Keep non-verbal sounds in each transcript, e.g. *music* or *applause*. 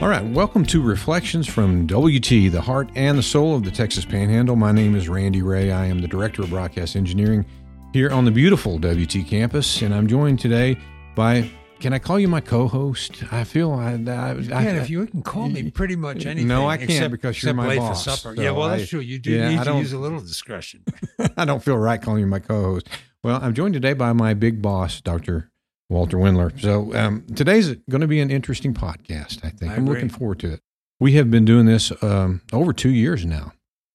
All right, welcome to Reflections from WT, the heart and the soul of the Texas Panhandle. My name is Randy Ray. I am the Director of Broadcast Engineering here on the beautiful WT campus, and I'm joined today by. Can I call you my co-host? I feel I, I, You I can if you can call me pretty much anything. No, I can't except- because you're my late boss, For supper. so yeah, well, that's I- true. You do yeah, need to use a little discretion. *laughs* I don't feel right calling you my co-host. Well, I'm joined today by my big boss, Dr. Walter Wendler. So um, today's going to be an interesting podcast. I think I I'm agree. looking forward to it. We have been doing this um, over two years now.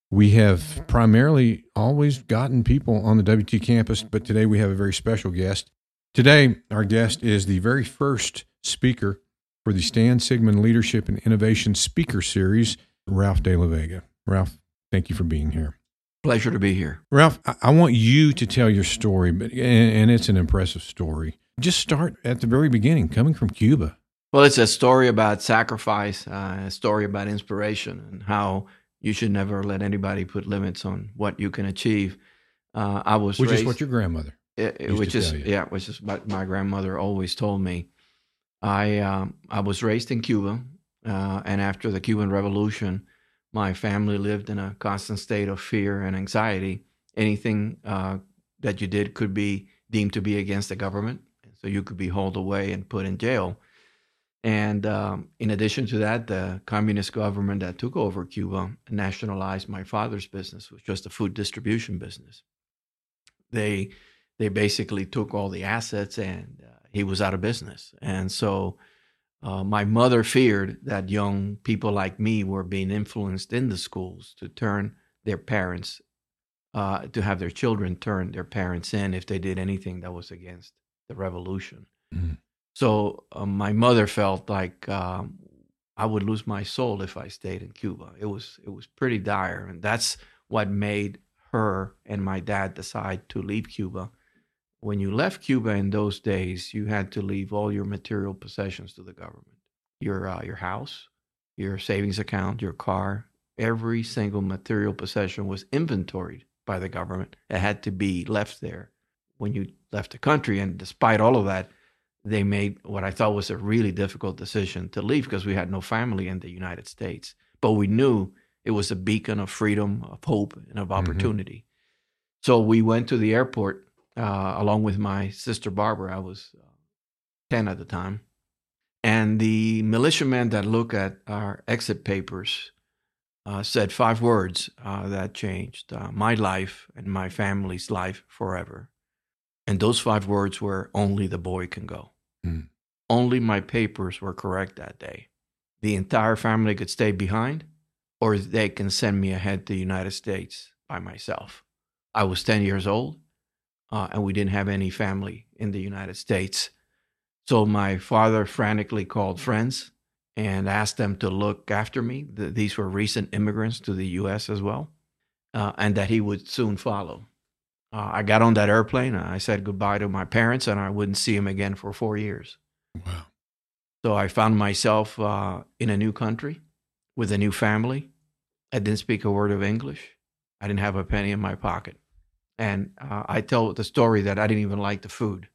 We have primarily always gotten people on the WT campus, but today we have a very special guest. Today, our guest is the very first speaker for the Stan Sigman Leadership and Innovation Speaker Series, Ralph De La Vega. Ralph, thank you for being here. Pleasure to be here. Ralph, I- I want you to tell your story, but and, and it's an impressive story. Just start at the very beginning, coming from Cuba. Well, it's a story about sacrifice, uh, a story about inspiration, and how you should never let anybody put limits on what you can achieve. Uh, I was Which raised, is what your grandmother. it- it- used to which is yeah, which is what my grandmother always told me. I um, I was raised in Cuba, uh, and after the Cuban Revolution, my family lived in a constant state of fear and anxiety. Anything uh, that you did could be deemed to be against the government, so you could be hauled away and put in jail. And um, in addition to that, the communist government that took over Cuba nationalized my father's business, which was the food distribution business. They they basically took all the assets and uh, he was out of business. And so uh, my mother feared that young people like me were being influenced in the schools to turn their parents, uh, to have their children turn their parents in if they did anything that was against the revolution. Mhm. So uh, my mother felt like um, I would lose my soul if I stayed in Cuba. It was it was pretty dire, and that's what made her and my dad decide to leave Cuba. When you left Cuba in those days, you had to leave all your material possessions to the government. Your uh, your house, your savings account, your car, every single material possession was inventoried by the government. It had to be left there when you left the country. And despite all of that, they made what I thought was a really difficult decision to leave because we had no family in the United States. But we knew it was a beacon of freedom, of hope, and of opportunity. So we went to the airport uh, along with my sister Barbara. I was uh, 10 at the time. And the militiamen that look at our exit papers uh, said five words uh, that changed uh, my life and my family's life forever. And those five words were only the boy can go. Mm. Only my papers were correct that day. The entire family could stay behind, or they can send me ahead to the United States by myself. I was 10 years old, uh, and we didn't have any family in the United States. So my father frantically called friends and asked them to look after me. Th- These were recent immigrants to the U.S. as well, uh, and that he would soon follow. Uh, I got on that airplane. I said goodbye to my parents, and I wouldn't see them again for four years. Wow. So I found myself uh, in a new country with a new family. I didn't speak a word of English. I didn't have a penny in my pocket. And uh, I tell the story that I didn't even like the food.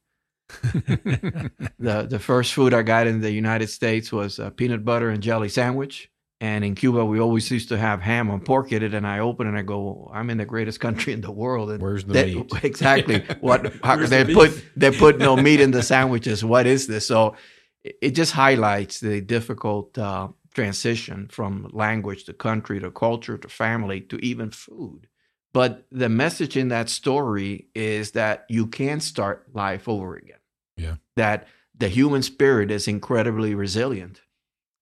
*laughs* The, the first food I got in the United States was a peanut butter and jelly sandwich. And in Cuba, we always used to have ham and pork in it. And I open it and I go, I'm in the greatest country in the world. And Where's the meat? *laughs* Exactly. *laughs* What how, they the put beef? they put no *laughs* meat in the sandwiches. What is this? So it it just highlights the difficult uh, transition from language to country to culture to family to even food. But the message in that story is that you can start life over again. Yeah. That the human spirit is incredibly resilient.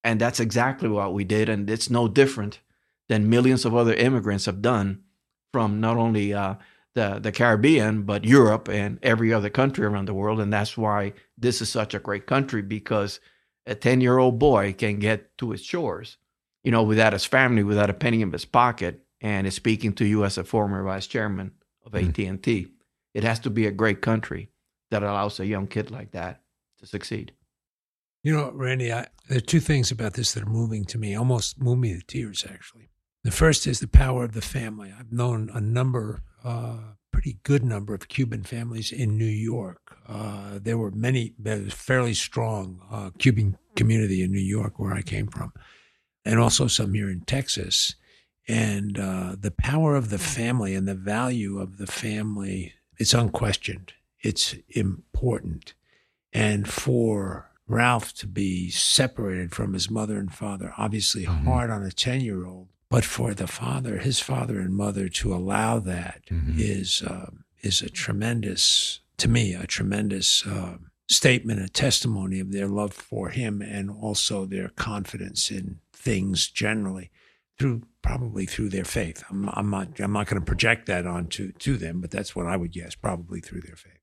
And that's exactly what we did. And it's no different than millions of other immigrants have done from not only uh, the, the Caribbean, but Europe and every other country around the world. And that's why this is such a great country because a 10 year old boy can get to his shores, you know, without his family, without a penny in his pocket, and is speaking to you as a former vice chairman of Mm. AT&T. It has to be a great country that allows a young kid like that to succeed. You know, Randy, I, there are two things about this that are moving to me, almost move me to tears, actually. The first is the power of the family. I've known a number, uh, pretty good number of Cuban families in New York. Uh, there were many, there was fairly strong uh, Cuban community in New York, where I came from, and also some here in Texas. And uh, the power of the family and the value of the family, it's unquestioned. It's important. And for Ralph to be separated from his mother and father, obviously Mhm. hard on a 10 year old, but for the father, his father and mother to allow that is Mhm. um, is a tremendous, to me, a tremendous um statement, a testimony of their love for him and also their confidence in things generally through probably through their faith. I'm, I'm not I'm not going to project that onto to them, but that's what I would guess, probably through their faith.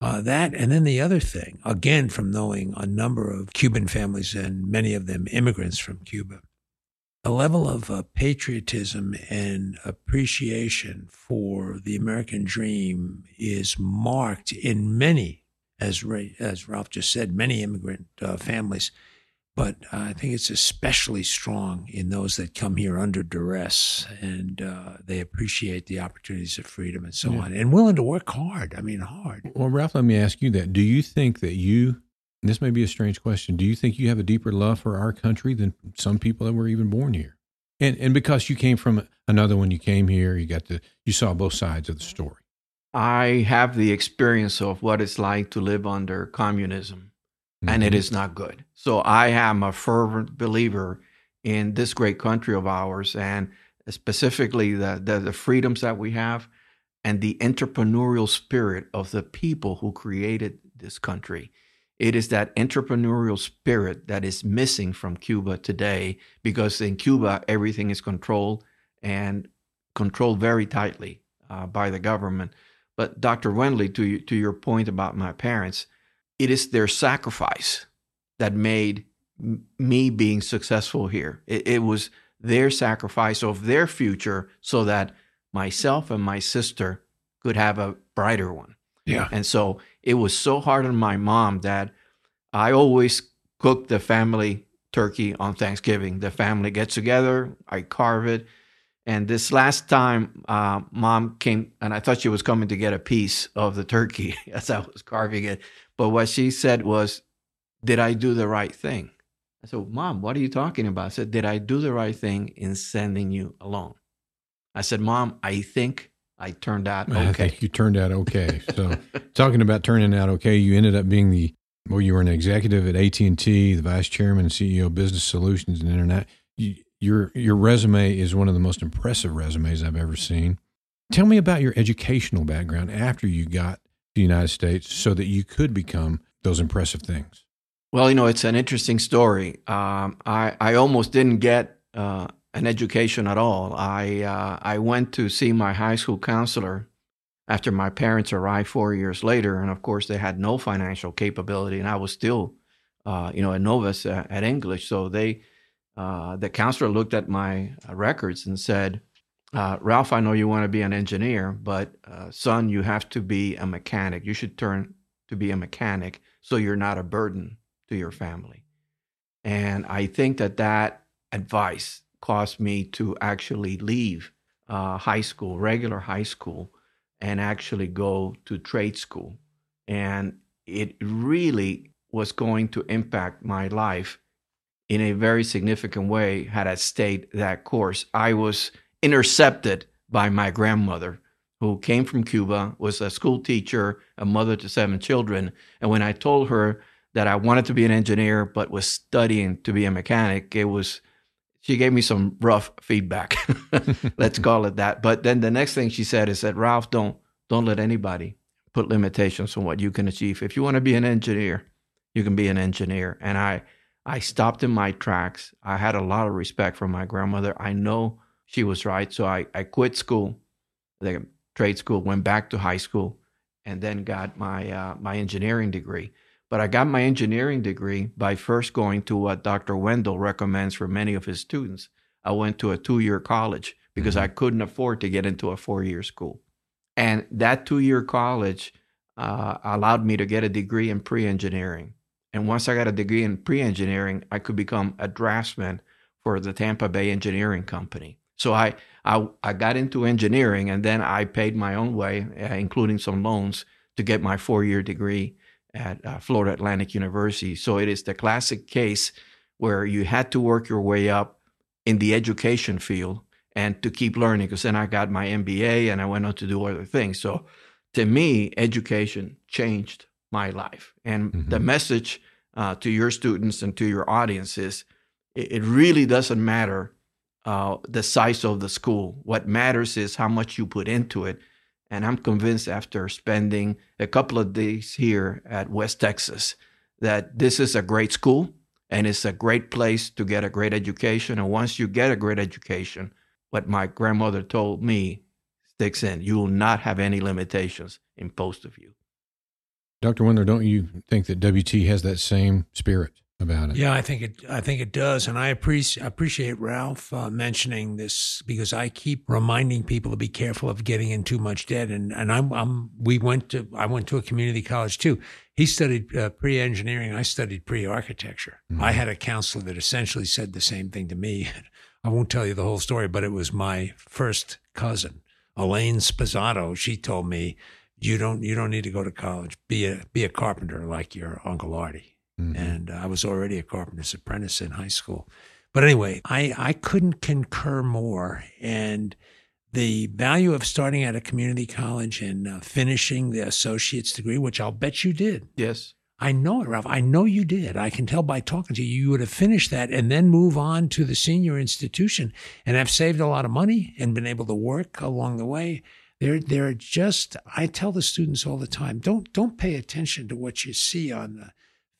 Uh, that and then the other thing, again, from knowing a number of Cuban families and many of them immigrants from Cuba, a level of uh, patriotism and appreciation for the American dream is marked in many, as Ray, as Ralph just said, many immigrant uh, families. But uh, I think it's especially strong in those that come here under duress and uh, they appreciate the opportunities of freedom and so Yeah. on, and willing to work hard. I mean, hard. Well, Ralph, let me ask you that. Do you think that you, and this may be a strange question, do you think you have a deeper love for our country than some people that were even born here? And and because you came from another one, you came here, you got to, you saw both sides of the story. I have the experience of what it's like to live under communism, and it Mhm. is not good. So I am a fervent believer in this great country of ours, and specifically the, the, the freedoms that we have and the entrepreneurial spirit of the people who created this country. It is that entrepreneurial spirit that is missing from Cuba today because in Cuba, everything is controlled and controlled very tightly uh, by the government. But Dr. Wendler, to, to your point about my parents, it is their sacrifice that made me being successful here. It, it was their sacrifice of their future so that myself and my sister could have a brighter one. Yeah. And so it was so hard on my mom that I always cook the family turkey on Thanksgiving. The family gets together, I carve it. And this last time, uh, mom came and I thought she was coming to get a piece of the turkey *laughs* as I was carving it. But what she said was, Did I do the right thing? I said, Mom, what are you talking about? I said, Did I do the right thing in sending you alone? I said, Mom, I think I turned out *laughs* I okay. think you turned out okay. So, talking about turning out okay, you ended up being the well, you were an executive at AT and T, the vice chairman and CEO of Business Solutions and Internet. You, your your resume is one of the most impressive resumes I've ever seen. Tell me about your educational background after you got the United States, so that you could become those impressive things. Well, you know, it's an interesting story. Um, I I almost didn't get uh, an education at all. I uh, I went to see my high school counselor after my parents arrived four years later, and of course they had no financial capability, and I was still, uh, you know, a novice at, at English. So they, uh, the counselor looked at my records and said, uh, "Ralph, I know you want to be an engineer, but uh, son, you have to be a mechanic. You should turn to be a mechanic, so you're not a burden." to your family. And I think that that advice caused me to actually leave uh, high school, regular high school, and actually go to trade school. And it really was going to impact my life in a very significant way had I stayed that course. I was intercepted by my grandmother, who came from Cuba, was a school teacher, a mother to seven children. And when I told her that I wanted to be an engineer but was studying to be a mechanic, it was she gave me some rough feedback. *laughs* Let's call it that. But then the next thing she said is that Ralph, don't don't let anybody put limitations on what you can achieve. If you want to be an engineer, you can be an engineer. And I I stopped in my tracks. I had a lot of respect for my grandmother. I know she was right. So I, I quit school, the trade school, went back to high school, and then got my uh, my engineering degree. But I got my engineering degree by first going to what Dr. Wendler recommends for many of his students. I went to a two year college because Mhm. I couldn't afford to get into a four year school. And that two year college uh, allowed me to get a degree in pre engineering. And once I got a degree in pre engineering, I could become a draftsman for the Tampa Bay Engineering Company. So I, I, I got into engineering and then I paid my own way, uh, including some loans, to get my four year degree at uh, Florida Atlantic University. So it is the classic case where you had to work your way up in the education field and to keep learning. Because then I got my MBA and I went on to do other things. So to me, education changed my life. And mm-hmm. the message uh, to your students and to your audience is it, it really doesn't matter uh, the size of the school. What matters is how much you put into it. And I'm convinced after spending a couple of days here at West Texas that this is a great school and it's a great place to get a great education. And once you get a great education, what my grandmother told me sticks in. You will not have any limitations imposed of you. Dr. Wendler, don't you think that WT has that same spirit? About it. Yeah, I think it. I think it does, and I appreciate appreciate Ralph uh, mentioning this because I keep reminding people to be careful of getting in too much debt. And and I'm, I'm we went to I went to a community college too. He studied uh, pre engineering. I studied pre architecture. Mm-hmm. I had a counselor that essentially said the same thing to me. *laughs* I won't tell you the whole story, but it was my first cousin, Elaine Spazzato. She told me, "You don't you don't need to go to college. Be a be a carpenter like your uncle Artie." Mm-hmm. And I was already a carpenter's apprentice in high school. But anyway, I, I couldn't concur more. And the value of starting at a community college and uh, finishing the associate's degree, which I'll bet you did. Yes. I know it, Ralph. I know you did. I can tell by talking to you, you would have finished that and then move on to the senior institution and have saved a lot of money and been able to work along the way. They're, they're just, I tell the students all the time, don't, don't pay attention to what you see on the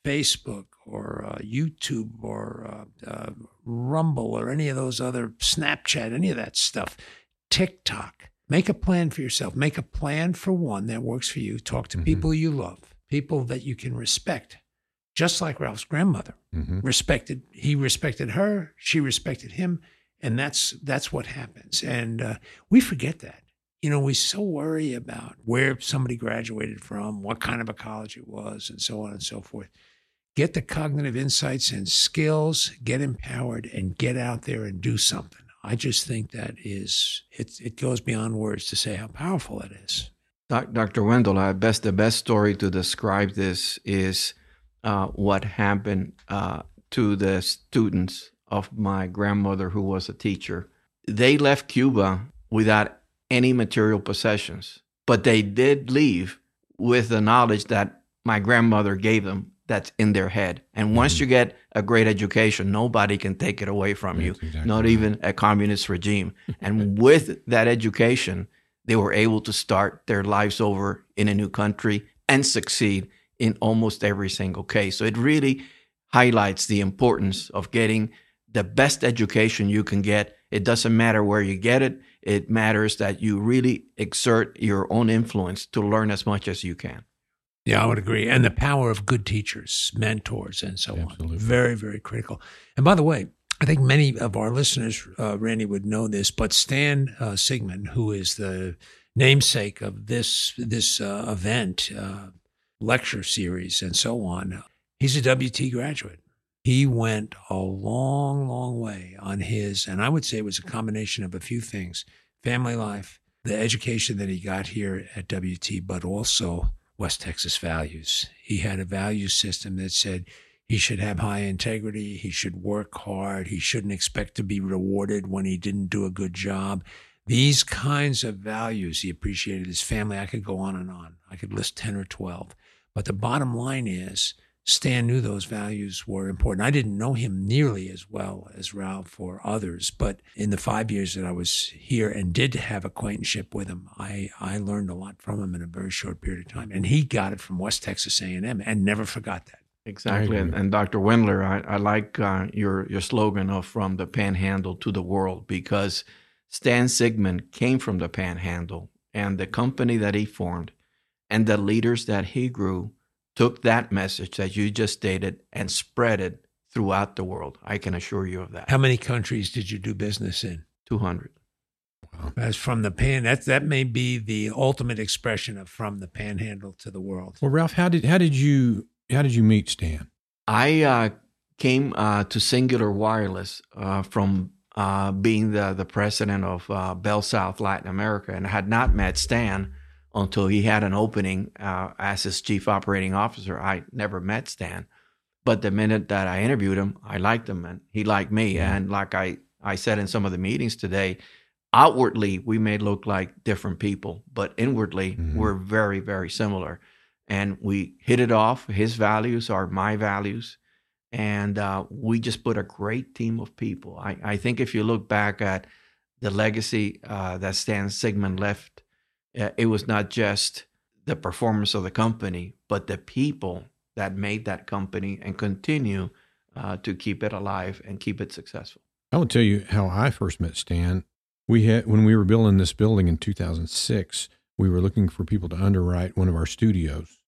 Facebook or uh, YouTube or uh, uh, Rumble or any of those other Snapchat, any of that stuff, TikTok. Make a plan for yourself. Make a plan for one that works for you. Talk to mm-hmm. people you love, people that you can respect, just like Ralph's grandmother mm-hmm. respected. He respected her. She respected him, and that's that's what happens. And uh, we forget that you know, we so worry about where somebody graduated from, what kind of a college it was, and so on and so forth get the cognitive insights and skills, get empowered, and get out there and do something. I just think that is it. It goes beyond words to say how powerful it is. Dr. Wendler, I best the best story to describe this is uh, what happened uh, to the students of my grandmother, who was a teacher. They left Cuba without any material possessions, but they did leave with the knowledge that my grandmother gave them that's in their head. And once mm-hmm. you get a great education, nobody can take it away from that's you, exactly not right. even a communist regime. *laughs* and with that education, they were able to start their lives over in a new country and succeed in almost every single case. So it really highlights the importance of getting the best education you can get. It doesn't matter where you get it. It matters that you really exert your own influence to learn as much as you can. Yeah, I would agree. And the power of good teachers, mentors, and so Absolutely. on. Very, very critical. And by the way, I think many of our listeners, uh, Randy, would know this, but Stan uh, Sigman, who is the namesake of this this uh, event, uh, lecture series, and so on, he's a WT graduate. He went a long, long way on his, and I would say it was a combination of a few things: family life, the education that he got here at WT, but also West Texas values. He had a value system that said he should have high integrity, he should work hard, he shouldn't expect to be rewarded when he didn't do a good job. These kinds of values, he appreciated his family. I could go on and on. I could list 10 or 12. But the bottom line is Stan knew those values were important. I didn't know him nearly as well as Ralph or others, but in the five years that I was here and did have acquaintanceship with him, I, I learned a lot from him in a very short period of time. And he got it from West Texas A&M and never forgot that. Exactly. And, and, Dr. Wendler, I, I like uh, your, your slogan of from the panhandle to the world because Stan Sigman came from the panhandle and the company that he formed and the leaders that he grew took that message that you just stated and spread it throughout the world. I can assure you of that. How many countries did you do business in? 200. Wow. As from the pan, that that may be the ultimate expression of from the panhandle to the world. Well, Ralph, how did how did you how did you meet Stan? I uh, came uh, to Cingular Wireless uh, from uh, being the the president of uh, BellSouth Latin America, and had not met Stan until he had an opening uh, as his chief operating officer. I never met Stan, but the minute that I interviewed him, I liked him and he liked me. And like I, I said in some of the meetings today, outwardly we may look like different people, but inwardly Mhm. we're very, very similar. And we hit it off. His values are my values. And uh, we just put a great team of people. I, I think if you look back at the legacy uh, that Stan Sigman left, it was not just the performance of the company, but the people that made that company and continue uh, to keep it alive and keep it successful. I will tell you how I first met Stan. We had when we were building this building in 2006, we were looking for people to underwrite one of our studios,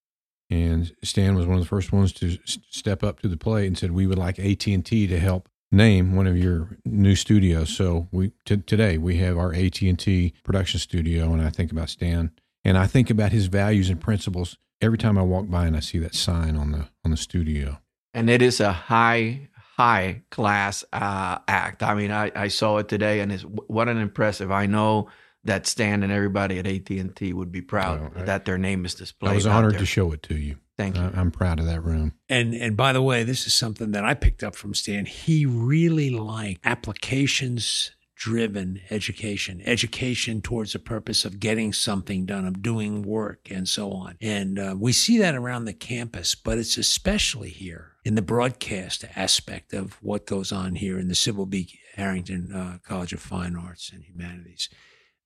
and Stan was one of the first ones to step up to the plate and said we would like AT and T to help name one of your new studios. So we t- today we have our AT and T production studio, and I think about Stan, and I think about his values and principles every time I walk by and I see that sign on the on the studio. and it is a high high class uh, act i mean I, I saw it today and it's what an impressive i know that stan and everybody at at&t would be proud Oh, I- that their name is displayed I was honored to show it to you. Thank you I, I'm proud of that room. And and by the way, this is something that I picked up from Stan. He really liked applications driven education, education towards the purpose of getting something done, of doing work, and so on. And uh, we see that around the campus, but it's especially here in the broadcast aspect of what goes on here in the Sybil B. Harrington uh, College of Fine Arts and Humanities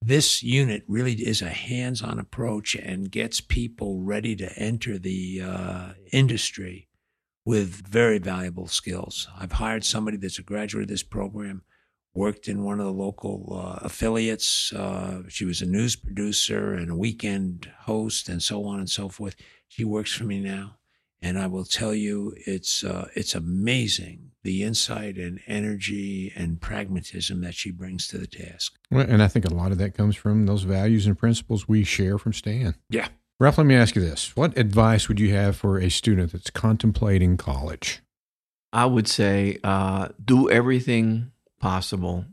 this unit really is a hands-on approach and gets people ready to enter the uh, industry with very valuable skills. I've hired somebody that's a graduate of this program, worked in one of the local uh, affiliates. Uh, she was a news producer and a weekend host, and so on and so forth. She works for me now, and I will tell you, it's uh, it's amazing the insight and energy and pragmatism that she brings to the task. Well, and I think a lot of that comes from those values and principles we share from Stan. Yeah. Ralph, let me ask you this. What advice would you have for a student that's contemplating college? I would say uh, do everything possible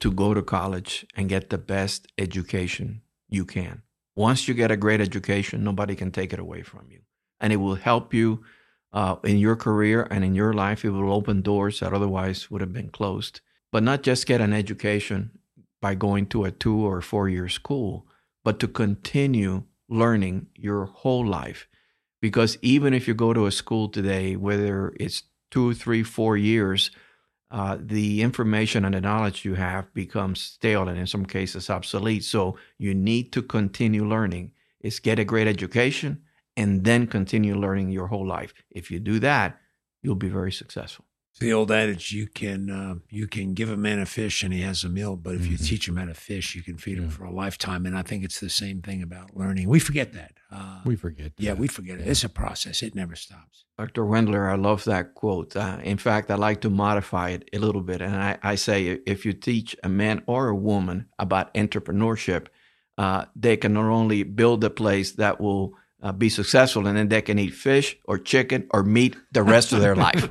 to go to college and get the best education you can. Once you get a great education, nobody can take it away from you. And it will help you uh, in your career and in your life. It will open doors that otherwise would have been closed. But not just get an education by going to a two or four year school, but to continue learning your whole life. Because even if you go to a school today, whether it's two, three, four years, uh, the information and the knowledge you have becomes stale and in some cases obsolete. So you need to continue learning. Is get a great education and then continue learning your whole life. If you do that, you'll be very successful. It's the old adage: you can uh, you can give a man a fish and he has a meal, but if you Mhm. teach him how to fish, you can feed him Yeah. for a lifetime. And I think it's the same thing about learning. We forget that. Uh, We forget. yeah, we forget it. It's a process; it never stops. Dr. Wendler, I love that quote. Uh, in fact, I like to modify it a little bit. And I, I say if you teach a man or a woman about entrepreneurship, uh, they can not only build a place that will uh, be successful and then they can eat fish or chicken or meat the rest of their *laughs* life.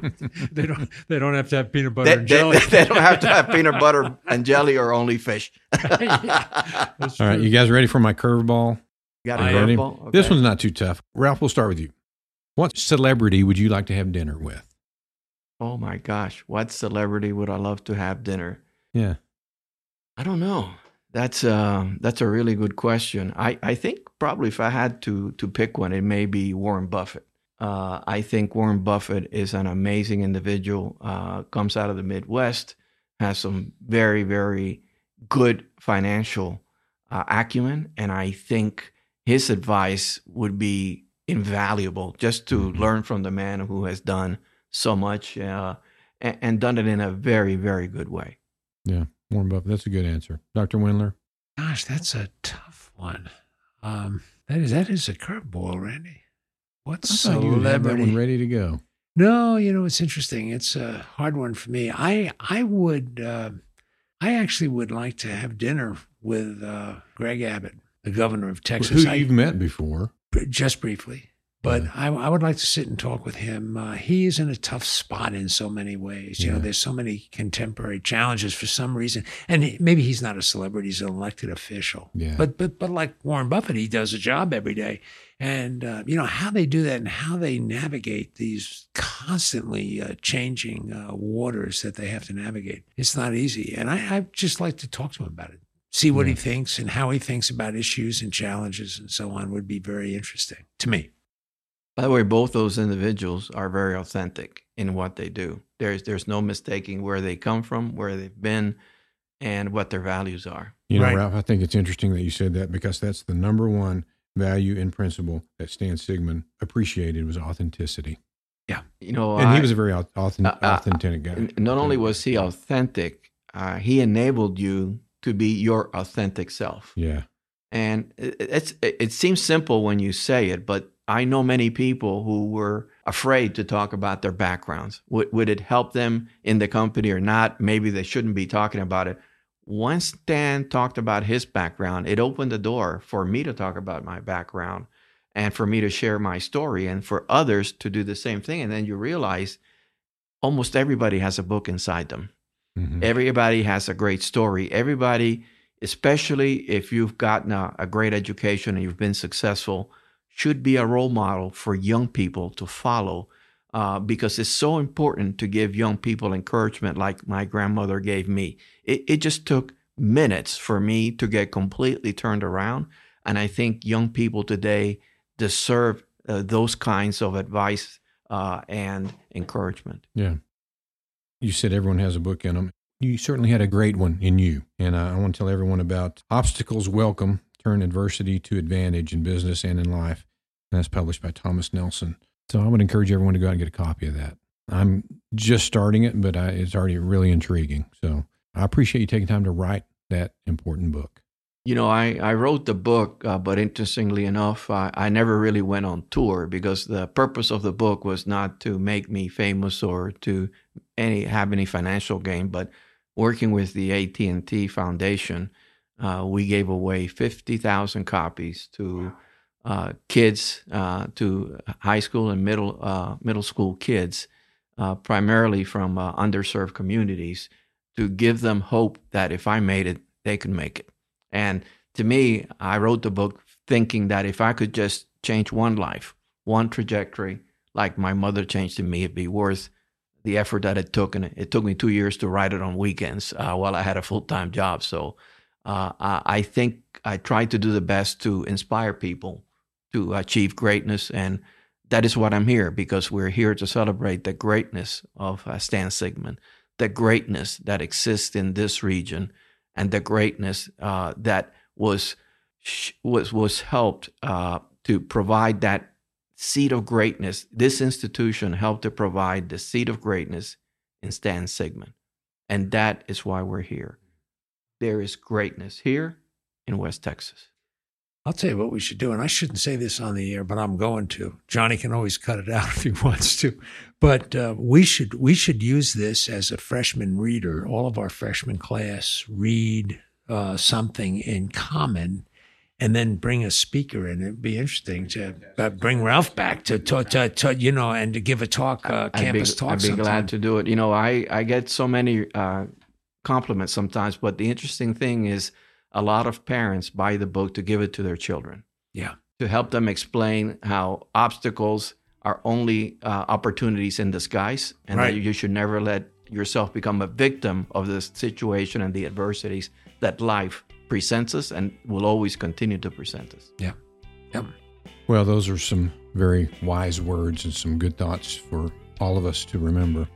they don't. They don't have to have peanut butter they, and jelly. *laughs* they don't have to have peanut butter and jelly or only fish. *laughs* That's All right, true. you guys ready for my curveball? Got I a am. curveball? This one's not too tough. Ralph, we'll start with you. What celebrity would you like to have dinner with? Oh my gosh. What celebrity would I love to have dinner? Yeah. I don't know. That's um that's a really good question. I, I think probably if I had to to pick one, it may be Warren Buffett. Uh, I think Warren Buffett is an amazing individual. Uh, comes out of the Midwest, has some very very good financial uh, acumen, and I think his advice would be invaluable just to Mhm. learn from the man who has done so much uh, and, and done it in a very very good way. Warren Buffett. That's a good answer. Dr. Wendler? Gosh, that's a tough one. Um, that is that is a curveball, Randy. What I thought you that one ready to go. No, you know it's interesting. It's a hard one for me. I I would uh, I actually would like to have dinner with uh, Greg Abbott, the governor of Texas. Who I- you've met before. just briefly, But Yeah. I, I would like to sit and talk with him. Uh, he is in a tough spot in so many ways. You know, there's so many contemporary challenges for some reason, and he- maybe he's not a celebrity; he's an elected official. Yeah. But but but like Warren Buffett, he does a job every day, and uh, you know how they do that and how they navigate these constantly uh, changing uh, waters that they have to navigate. It's not easy, and I, I'd just like to talk to him about it. See what he thinks and how he thinks about issues and challenges and so on would be very interesting to me. By the way, both those individuals are very authentic in what they do. There's there's no mistaking where they come from, where they've been, and what their values are. You know, Right. Ralph, I think it's interesting that you said that because that's the number one value and principle that Stan Sigman appreciated was authenticity. Yeah, you know, And I- he was a very authentic, Uh, uh, authentic guy. And not only was he authentic, uh, he enabled you to be your authentic self. Yeah. And it, it's it, it seems simple when you say it, but I know many people who were afraid to talk about their backgrounds. Would would it help them in the company or not? Maybe they shouldn't be talking about it. Once Stan talked about his background, it opened the door for me to talk about my background and for me to share my story and for others to do the same thing. And then you realize almost everybody has a book inside them. Mhm. Everybody has a great story. Everybody, especially if you've gotten a, a great education and you've been successful, should be a role model for young people to follow uh, because it's so important to give young people encouragement like my grandmother gave me. It, it just took minutes for me to get completely turned around. And I think young people today deserve uh, those kinds of advice uh, and encouragement. Yeah. You said everyone has a book in them. You certainly had a great one in you. And uh, I want to tell everyone about Obstacles Welcome Turn Adversity to Advantage in Business and in Life. And that's published by Thomas Nelson. So I would encourage everyone to go out and get a copy of that. I'm just starting it, but I, it's already really intriguing. So I appreciate you taking time to write that important book. You know, I, I wrote the book, uh, but interestingly enough, I, I never really went on tour because the purpose of the book was not to make me famous or to any have any financial gain. But working with the AT and T Foundation, uh, we gave away fifty thousand copies to uh, kids, uh, to high school and middle uh, middle school kids, uh, primarily from uh, underserved communities, to give them hope that if I made it, they could make it. And to me, I wrote the book thinking that if I could just change one life, one trajectory, like my mother changed in me, it'd be worth the effort that it took. And it took me two years to write it on weekends uh, while I had a full time job. So I think I tried to do the best to inspire people to achieve greatness. And that is what I'm here because we're here to celebrate the greatness of uh, Stan Sigman, the greatness that exists in this region and the greatness uh, that was was was helped uh, to provide that seed of greatness. This institution helped to provide the seed of greatness in Stan Sigman, and that is why we're here. There is greatness here in West Texas. I'll tell you what we should do, and I shouldn't say this on the air, but I'm going to. Johnny can always cut it out *laughs* if he wants to, but uh, we should we should use this as a freshman reader. All of our freshman class read uh, something in common, and then bring a speaker in. It'd be interesting to uh, bring Ralph back to, to, to, to you know and to give a talk, uh, campus I'd be, talk. I'd be sometime. glad to do it. You know, I I get so many uh, compliments sometimes, but the interesting thing is a lot of parents buy the book to give it to their children. Yeah. To help them explain how obstacles are only uh, opportunities in disguise and Right. that you should never let yourself become a victim of the situation and the adversities that life presents us and will always continue to present us. Yeah. Yep. Well, those are some very wise words and some good thoughts for all of us to remember.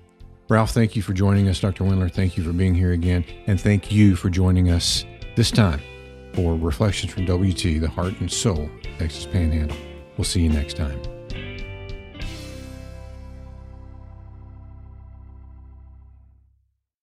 Ralph, thank you for joining us. Dr. Wendler, thank you for being here again. And thank you for joining us this time for Reflections from WT, the heart and soul Texas Panhandle. We'll see you next time.